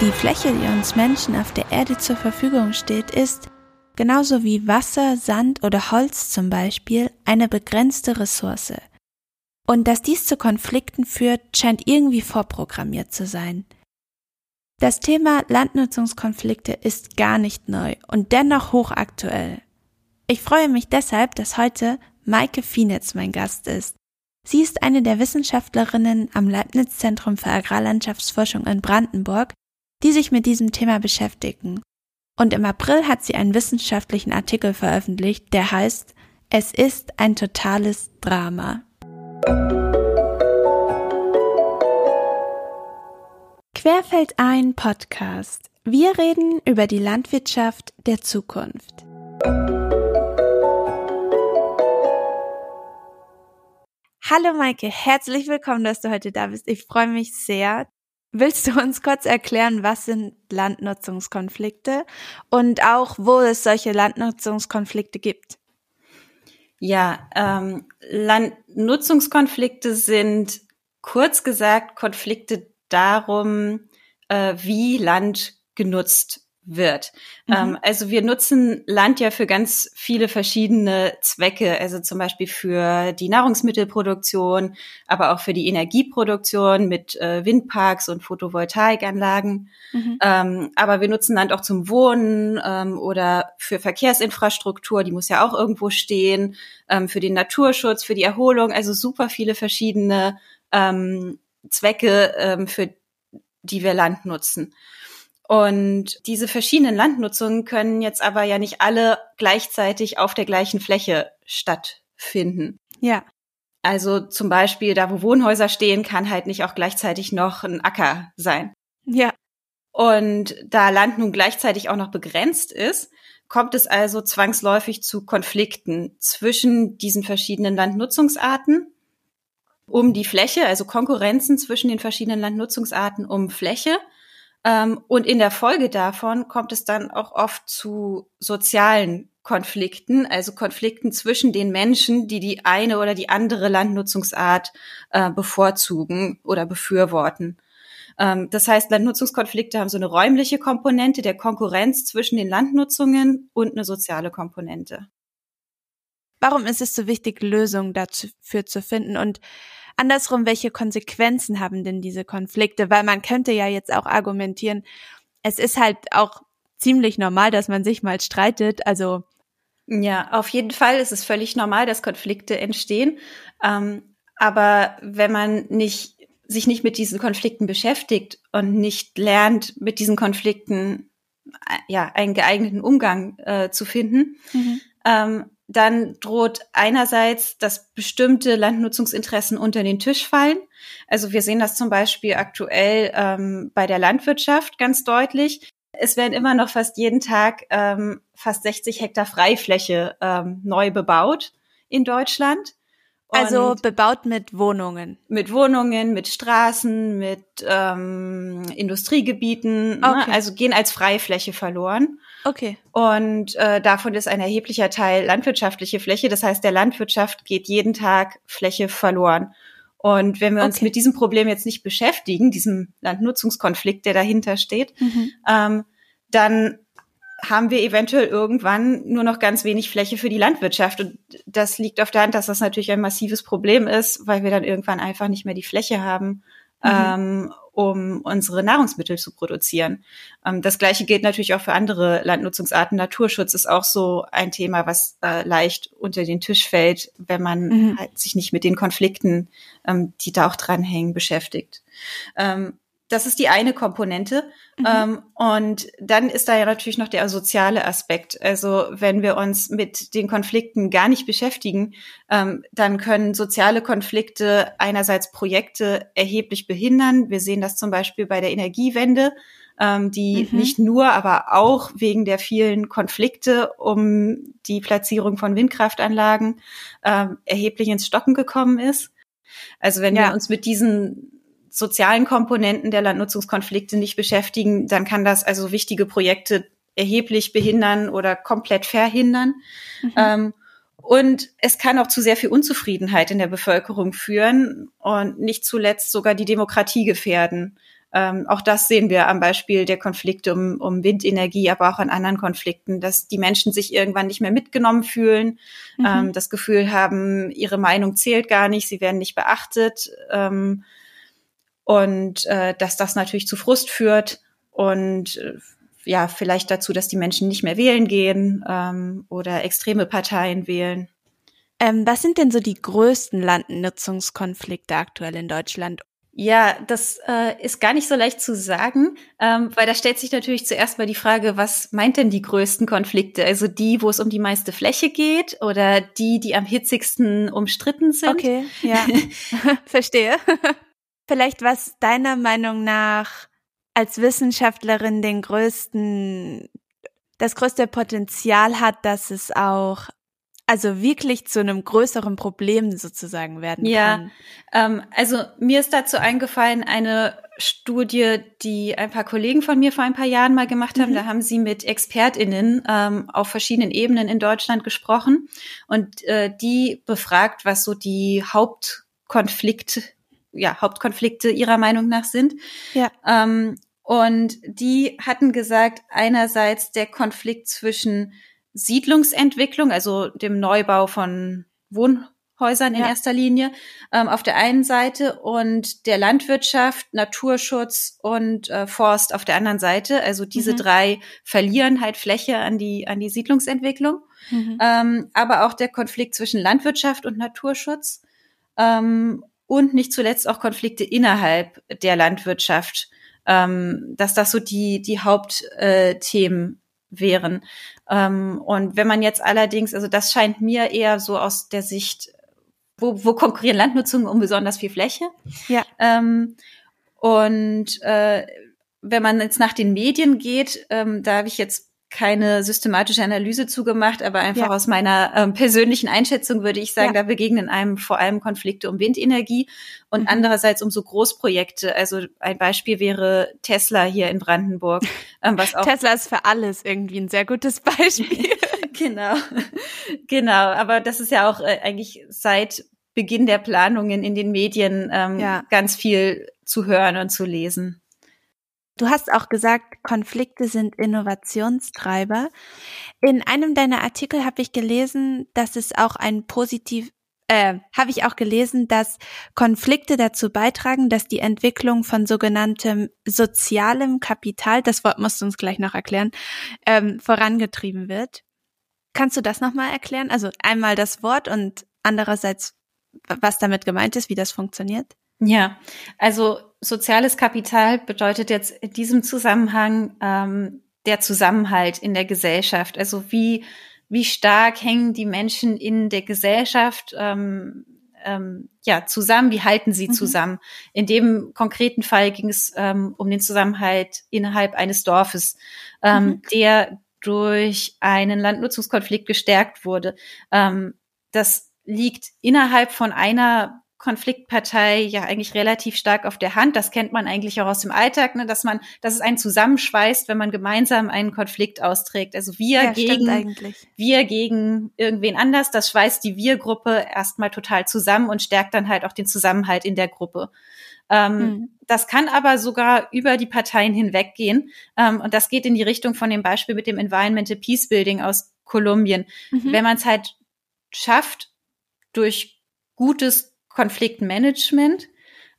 Die Fläche, die uns Menschen auf der Erde zur Verfügung steht, ist, genauso wie Wasser, Sand oder Holz zum Beispiel, eine begrenzte Ressource. Und dass dies zu Konflikten führt, scheint irgendwie vorprogrammiert zu sein. Das Thema Landnutzungskonflikte ist gar nicht neu und dennoch hochaktuell. Ich freue mich deshalb, dass heute Maike Fienitz mein Gast ist. Sie ist eine der Wissenschaftlerinnen am Leibniz Zentrum für Agrarlandschaftsforschung in Brandenburg, die sich mit diesem Thema beschäftigen. Und im April hat sie einen wissenschaftlichen Artikel veröffentlicht, der heißt Es ist ein totales Drama. Querfeld ein Podcast. Wir reden über die Landwirtschaft der Zukunft. Hallo Maike, herzlich willkommen, dass du heute da bist. Ich freue mich sehr. Willst du uns kurz erklären, was sind Landnutzungskonflikte und auch, wo es solche Landnutzungskonflikte gibt? Ja, ähm, Landnutzungskonflikte sind kurz gesagt Konflikte darum, äh, wie Land genutzt wird. Mhm. Ähm, also wir nutzen Land ja für ganz viele verschiedene Zwecke, also zum Beispiel für die Nahrungsmittelproduktion, aber auch für die Energieproduktion mit äh, Windparks und Photovoltaikanlagen. Mhm. Ähm, aber wir nutzen Land auch zum Wohnen ähm, oder für Verkehrsinfrastruktur, die muss ja auch irgendwo stehen, ähm, für den Naturschutz, für die Erholung, also super viele verschiedene ähm, Zwecke, ähm, für die wir Land nutzen. Und diese verschiedenen Landnutzungen können jetzt aber ja nicht alle gleichzeitig auf der gleichen Fläche stattfinden. Ja. Also zum Beispiel da, wo Wohnhäuser stehen, kann halt nicht auch gleichzeitig noch ein Acker sein. Ja. Und da Land nun gleichzeitig auch noch begrenzt ist, kommt es also zwangsläufig zu Konflikten zwischen diesen verschiedenen Landnutzungsarten um die Fläche, also Konkurrenzen zwischen den verschiedenen Landnutzungsarten um Fläche und in der Folge davon kommt es dann auch oft zu sozialen Konflikten, also Konflikten zwischen den Menschen, die die eine oder die andere Landnutzungsart äh, bevorzugen oder befürworten. Ähm, das heißt, Landnutzungskonflikte haben so eine räumliche Komponente der Konkurrenz zwischen den Landnutzungen und eine soziale Komponente. Warum ist es so wichtig, Lösungen dafür zu finden? Und Andersrum, welche Konsequenzen haben denn diese Konflikte? Weil man könnte ja jetzt auch argumentieren, es ist halt auch ziemlich normal, dass man sich mal streitet. Also ja, auf jeden Fall ist es völlig normal, dass Konflikte entstehen. Ähm, aber wenn man nicht sich nicht mit diesen Konflikten beschäftigt und nicht lernt, mit diesen Konflikten äh, ja einen geeigneten Umgang äh, zu finden, mhm. ähm, dann droht einerseits, dass bestimmte Landnutzungsinteressen unter den Tisch fallen. Also wir sehen das zum Beispiel aktuell ähm, bei der Landwirtschaft ganz deutlich. Es werden immer noch fast jeden Tag ähm, fast 60 Hektar Freifläche ähm, neu bebaut in Deutschland. Also bebaut mit Wohnungen. Mit Wohnungen, mit Straßen, mit ähm, Industriegebieten, ne? okay. ne? also gehen als Freifläche verloren. Okay. Und äh, davon ist ein erheblicher Teil landwirtschaftliche Fläche. Das heißt, der Landwirtschaft geht jeden Tag Fläche verloren. Und wenn wir uns okay. mit diesem Problem jetzt nicht beschäftigen, diesem Landnutzungskonflikt, der dahinter steht, mhm. ähm, dann haben wir eventuell irgendwann nur noch ganz wenig Fläche für die Landwirtschaft. Und das liegt auf der Hand, dass das natürlich ein massives Problem ist, weil wir dann irgendwann einfach nicht mehr die Fläche haben, mhm. ähm, um unsere Nahrungsmittel zu produzieren. Ähm, das Gleiche gilt natürlich auch für andere Landnutzungsarten. Naturschutz ist auch so ein Thema, was äh, leicht unter den Tisch fällt, wenn man mhm. halt sich nicht mit den Konflikten, ähm, die da auch dranhängen, beschäftigt. Ähm, das ist die eine Komponente. Mhm. Ähm, und dann ist da ja natürlich noch der soziale Aspekt. Also wenn wir uns mit den Konflikten gar nicht beschäftigen, ähm, dann können soziale Konflikte einerseits Projekte erheblich behindern. Wir sehen das zum Beispiel bei der Energiewende, ähm, die mhm. nicht nur, aber auch wegen der vielen Konflikte um die Platzierung von Windkraftanlagen ähm, erheblich ins Stocken gekommen ist. Also wenn ja. wir uns mit diesen sozialen Komponenten der Landnutzungskonflikte nicht beschäftigen, dann kann das also wichtige Projekte erheblich behindern oder komplett verhindern. Mhm. Ähm, und es kann auch zu sehr viel Unzufriedenheit in der Bevölkerung führen und nicht zuletzt sogar die Demokratie gefährden. Ähm, auch das sehen wir am Beispiel der Konflikte um, um Windenergie, aber auch an anderen Konflikten, dass die Menschen sich irgendwann nicht mehr mitgenommen fühlen, mhm. ähm, das Gefühl haben, ihre Meinung zählt gar nicht, sie werden nicht beachtet ähm, und äh, dass das natürlich zu Frust führt und äh, ja, vielleicht dazu, dass die Menschen nicht mehr wählen gehen ähm, oder extreme Parteien wählen. Ähm, was sind denn so die größten Landnutzungskonflikte aktuell in Deutschland? Ja, das äh, ist gar nicht so leicht zu sagen, ähm, weil da stellt sich natürlich zuerst mal die Frage, was meint denn die größten Konflikte? Also die, wo es um die meiste Fläche geht oder die, die am hitzigsten umstritten sind? Okay, ja, verstehe. Vielleicht was deiner Meinung nach als Wissenschaftlerin den größten, das größte Potenzial hat, dass es auch also wirklich zu einem größeren Problem sozusagen werden ja, kann. Ja, ähm, also mir ist dazu eingefallen eine Studie, die ein paar Kollegen von mir vor ein paar Jahren mal gemacht haben. Mhm. Da haben sie mit ExpertInnen ähm, auf verschiedenen Ebenen in Deutschland gesprochen und äh, die befragt, was so die Hauptkonflikte, ja, Hauptkonflikte ihrer Meinung nach sind. Ja. Ähm, und die hatten gesagt, einerseits der Konflikt zwischen Siedlungsentwicklung, also dem Neubau von Wohnhäusern in ja. erster Linie ähm, auf der einen Seite und der Landwirtschaft, Naturschutz und äh, Forst auf der anderen Seite. Also diese mhm. drei verlieren halt Fläche an die an die Siedlungsentwicklung. Mhm. Ähm, aber auch der Konflikt zwischen Landwirtschaft und Naturschutz ähm, und nicht zuletzt auch Konflikte innerhalb der Landwirtschaft, ähm, dass das so die die Hauptthemen äh, wären. Ähm, und wenn man jetzt allerdings, also das scheint mir eher so aus der Sicht, wo, wo konkurrieren Landnutzungen um besonders viel Fläche? Ja. Ähm, und äh, wenn man jetzt nach den Medien geht, ähm, da habe ich jetzt keine systematische Analyse zugemacht, aber einfach ja. aus meiner ähm, persönlichen Einschätzung würde ich sagen, ja. da begegnen einem vor allem Konflikte um Windenergie und mhm. andererseits um so Großprojekte. Also ein Beispiel wäre Tesla hier in Brandenburg, ähm, was auch Tesla ist für alles irgendwie ein sehr gutes Beispiel. genau, genau. Aber das ist ja auch äh, eigentlich seit Beginn der Planungen in den Medien ähm, ja. ganz viel zu hören und zu lesen. Du hast auch gesagt, Konflikte sind Innovationstreiber. In einem deiner Artikel habe ich gelesen, dass es auch ein positiv äh, habe ich auch gelesen, dass Konflikte dazu beitragen, dass die Entwicklung von sogenanntem sozialem Kapital, das Wort musst du uns gleich noch erklären, ähm, vorangetrieben wird. Kannst du das nochmal erklären? Also einmal das Wort und andererseits, was damit gemeint ist, wie das funktioniert? Ja, also soziales Kapital bedeutet jetzt in diesem Zusammenhang ähm, der Zusammenhalt in der Gesellschaft. Also wie, wie stark hängen die Menschen in der Gesellschaft ähm, ähm, ja, zusammen, wie halten sie mhm. zusammen? In dem konkreten Fall ging es ähm, um den Zusammenhalt innerhalb eines Dorfes, ähm, mhm. der durch einen Landnutzungskonflikt gestärkt wurde. Ähm, das liegt innerhalb von einer Konfliktpartei ja eigentlich relativ stark auf der Hand. Das kennt man eigentlich auch aus dem Alltag, ne, dass man, dass es einen zusammenschweißt, wenn man gemeinsam einen Konflikt austrägt. Also wir ja, gegen, wir gegen irgendwen anders. Das schweißt die Wir-Gruppe erstmal total zusammen und stärkt dann halt auch den Zusammenhalt in der Gruppe. Ähm, mhm. Das kann aber sogar über die Parteien hinweggehen. Ähm, und das geht in die Richtung von dem Beispiel mit dem Environmental Peace Building aus Kolumbien. Mhm. Wenn man es halt schafft, durch gutes Konfliktmanagement,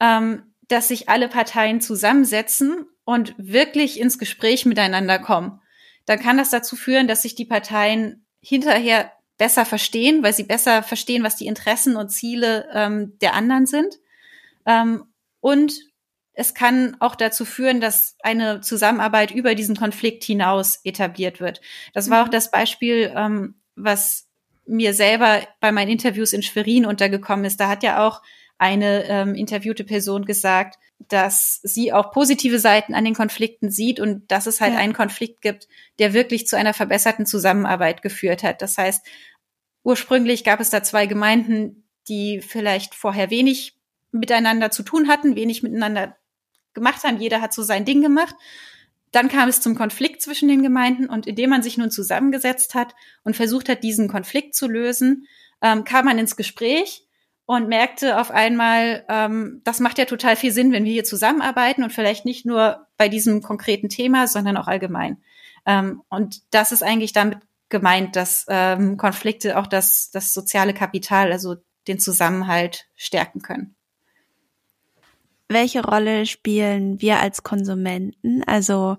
ähm, dass sich alle Parteien zusammensetzen und wirklich ins Gespräch miteinander kommen. Dann kann das dazu führen, dass sich die Parteien hinterher besser verstehen, weil sie besser verstehen, was die Interessen und Ziele ähm, der anderen sind. Ähm, und es kann auch dazu führen, dass eine Zusammenarbeit über diesen Konflikt hinaus etabliert wird. Das war auch mhm. das Beispiel, ähm, was mir selber bei meinen Interviews in Schwerin untergekommen ist, da hat ja auch eine ähm, interviewte Person gesagt, dass sie auch positive Seiten an den Konflikten sieht und dass es halt ja. einen Konflikt gibt, der wirklich zu einer verbesserten Zusammenarbeit geführt hat. Das heißt, ursprünglich gab es da zwei Gemeinden, die vielleicht vorher wenig miteinander zu tun hatten, wenig miteinander gemacht haben. Jeder hat so sein Ding gemacht. Dann kam es zum Konflikt zwischen den Gemeinden und indem man sich nun zusammengesetzt hat und versucht hat, diesen Konflikt zu lösen, ähm, kam man ins Gespräch und merkte auf einmal, ähm, das macht ja total viel Sinn, wenn wir hier zusammenarbeiten und vielleicht nicht nur bei diesem konkreten Thema, sondern auch allgemein. Ähm, und das ist eigentlich damit gemeint, dass ähm, Konflikte auch das, das soziale Kapital, also den Zusammenhalt stärken können. Welche Rolle spielen wir als Konsumenten? Also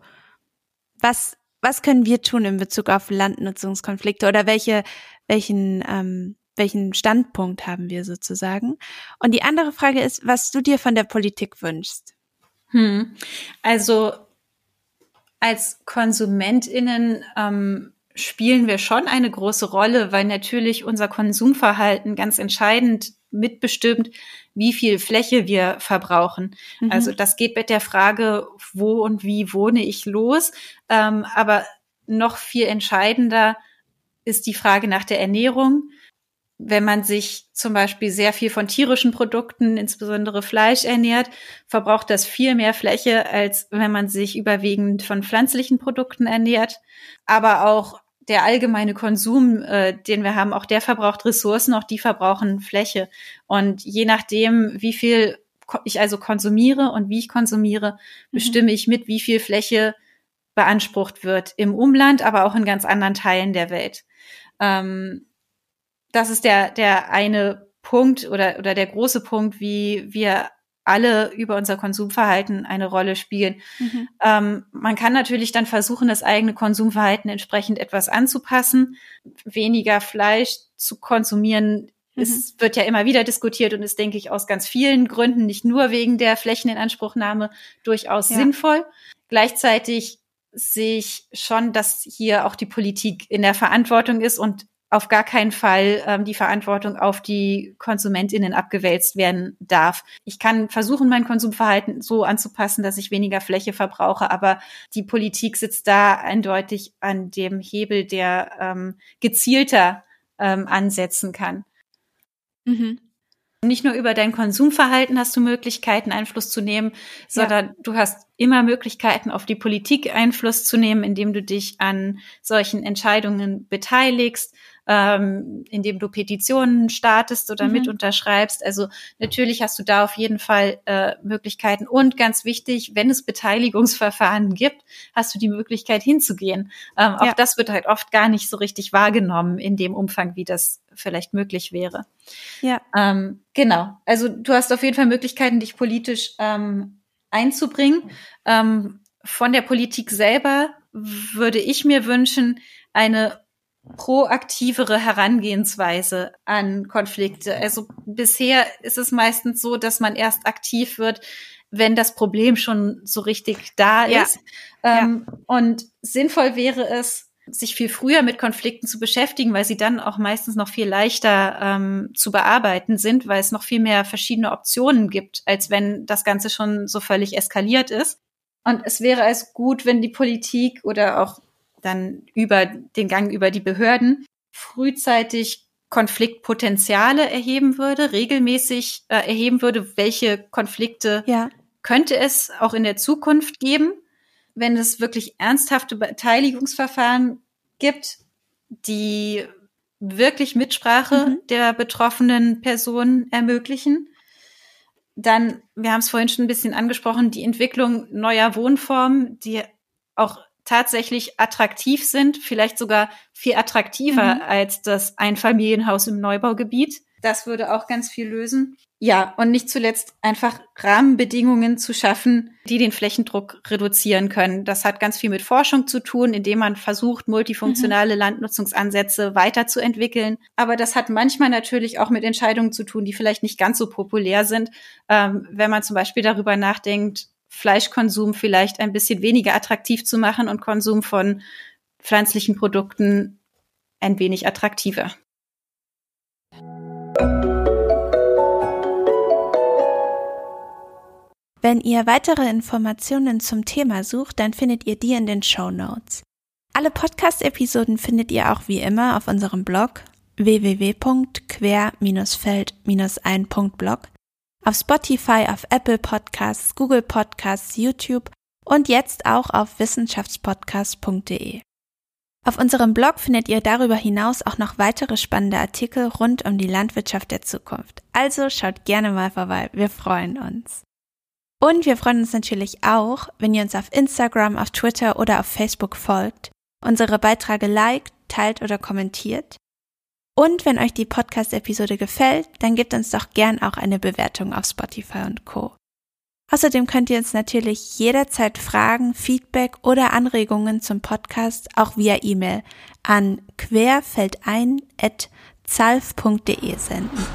was, was können wir tun in Bezug auf Landnutzungskonflikte oder welche, welchen, ähm, welchen Standpunkt haben wir sozusagen? Und die andere Frage ist, was du dir von der Politik wünschst. Hm. Also als KonsumentInnen ähm, spielen wir schon eine große Rolle, weil natürlich unser Konsumverhalten ganz entscheidend mitbestimmt, wie viel Fläche wir verbrauchen. Mhm. Also das geht mit der Frage, wo und wie wohne ich los. Ähm, aber noch viel entscheidender ist die Frage nach der Ernährung. Wenn man sich zum Beispiel sehr viel von tierischen Produkten, insbesondere Fleisch ernährt, verbraucht das viel mehr Fläche, als wenn man sich überwiegend von pflanzlichen Produkten ernährt. Aber auch der allgemeine Konsum, äh, den wir haben, auch der verbraucht Ressourcen, auch die verbrauchen Fläche. Und je nachdem, wie viel ich also konsumiere und wie ich konsumiere, mhm. bestimme ich mit, wie viel Fläche beansprucht wird im Umland, aber auch in ganz anderen Teilen der Welt. Ähm, das ist der, der eine Punkt oder, oder der große Punkt, wie wir alle über unser Konsumverhalten eine Rolle spielen. Mhm. Ähm, man kann natürlich dann versuchen, das eigene Konsumverhalten entsprechend etwas anzupassen. Weniger Fleisch zu konsumieren, mhm. es wird ja immer wieder diskutiert und ist, denke ich, aus ganz vielen Gründen, nicht nur wegen der Flächeninanspruchnahme, durchaus ja. sinnvoll. Gleichzeitig sehe ich schon, dass hier auch die Politik in der Verantwortung ist und auf gar keinen Fall ähm, die Verantwortung auf die KonsumentInnen abgewälzt werden darf. Ich kann versuchen, mein Konsumverhalten so anzupassen, dass ich weniger Fläche verbrauche, aber die Politik sitzt da eindeutig an dem Hebel, der ähm, gezielter ähm, ansetzen kann. Mhm. Nicht nur über dein Konsumverhalten hast du Möglichkeiten, Einfluss zu nehmen, sondern ja. du hast immer Möglichkeiten, auf die Politik Einfluss zu nehmen, indem du dich an solchen Entscheidungen beteiligst ähm, indem du Petitionen startest oder mhm. mit unterschreibst. Also natürlich hast du da auf jeden Fall äh, Möglichkeiten. Und ganz wichtig, wenn es Beteiligungsverfahren gibt, hast du die Möglichkeit hinzugehen. Ähm, auch ja. das wird halt oft gar nicht so richtig wahrgenommen in dem Umfang, wie das vielleicht möglich wäre. Ja. Ähm, genau. Also du hast auf jeden Fall Möglichkeiten, dich politisch ähm, einzubringen. Ähm, von der Politik selber würde ich mir wünschen, eine proaktivere Herangehensweise an Konflikte. Also bisher ist es meistens so, dass man erst aktiv wird, wenn das Problem schon so richtig da ist. Ja. Ähm, ja. Und sinnvoll wäre es, sich viel früher mit Konflikten zu beschäftigen, weil sie dann auch meistens noch viel leichter ähm, zu bearbeiten sind, weil es noch viel mehr verschiedene Optionen gibt, als wenn das Ganze schon so völlig eskaliert ist. Und es wäre als gut, wenn die Politik oder auch dann über den Gang über die Behörden frühzeitig Konfliktpotenziale erheben würde, regelmäßig äh, erheben würde, welche Konflikte ja. könnte es auch in der Zukunft geben, wenn es wirklich ernsthafte Beteiligungsverfahren gibt, die wirklich Mitsprache mhm. der betroffenen Personen ermöglichen. Dann, wir haben es vorhin schon ein bisschen angesprochen, die Entwicklung neuer Wohnformen, die auch tatsächlich attraktiv sind, vielleicht sogar viel attraktiver mhm. als das Einfamilienhaus im Neubaugebiet. Das würde auch ganz viel lösen. Ja, und nicht zuletzt einfach Rahmenbedingungen zu schaffen, die den Flächendruck reduzieren können. Das hat ganz viel mit Forschung zu tun, indem man versucht, multifunktionale mhm. Landnutzungsansätze weiterzuentwickeln. Aber das hat manchmal natürlich auch mit Entscheidungen zu tun, die vielleicht nicht ganz so populär sind. Ähm, wenn man zum Beispiel darüber nachdenkt, Fleischkonsum vielleicht ein bisschen weniger attraktiv zu machen und Konsum von pflanzlichen Produkten ein wenig attraktiver. Wenn ihr weitere Informationen zum Thema sucht, dann findet ihr die in den Show Notes. Alle Podcast-Episoden findet ihr auch wie immer auf unserem Blog www.quer-feld-ein.blog auf Spotify, auf Apple Podcasts, Google Podcasts, YouTube und jetzt auch auf wissenschaftspodcast.de. Auf unserem Blog findet ihr darüber hinaus auch noch weitere spannende Artikel rund um die Landwirtschaft der Zukunft. Also schaut gerne mal vorbei, wir freuen uns. Und wir freuen uns natürlich auch, wenn ihr uns auf Instagram, auf Twitter oder auf Facebook folgt, unsere Beiträge liked, teilt oder kommentiert. Und wenn euch die Podcast-Episode gefällt, dann gebt uns doch gern auch eine Bewertung auf Spotify und Co. Außerdem könnt ihr uns natürlich jederzeit Fragen, Feedback oder Anregungen zum Podcast auch via E-Mail an querfeldein.zalf.de senden.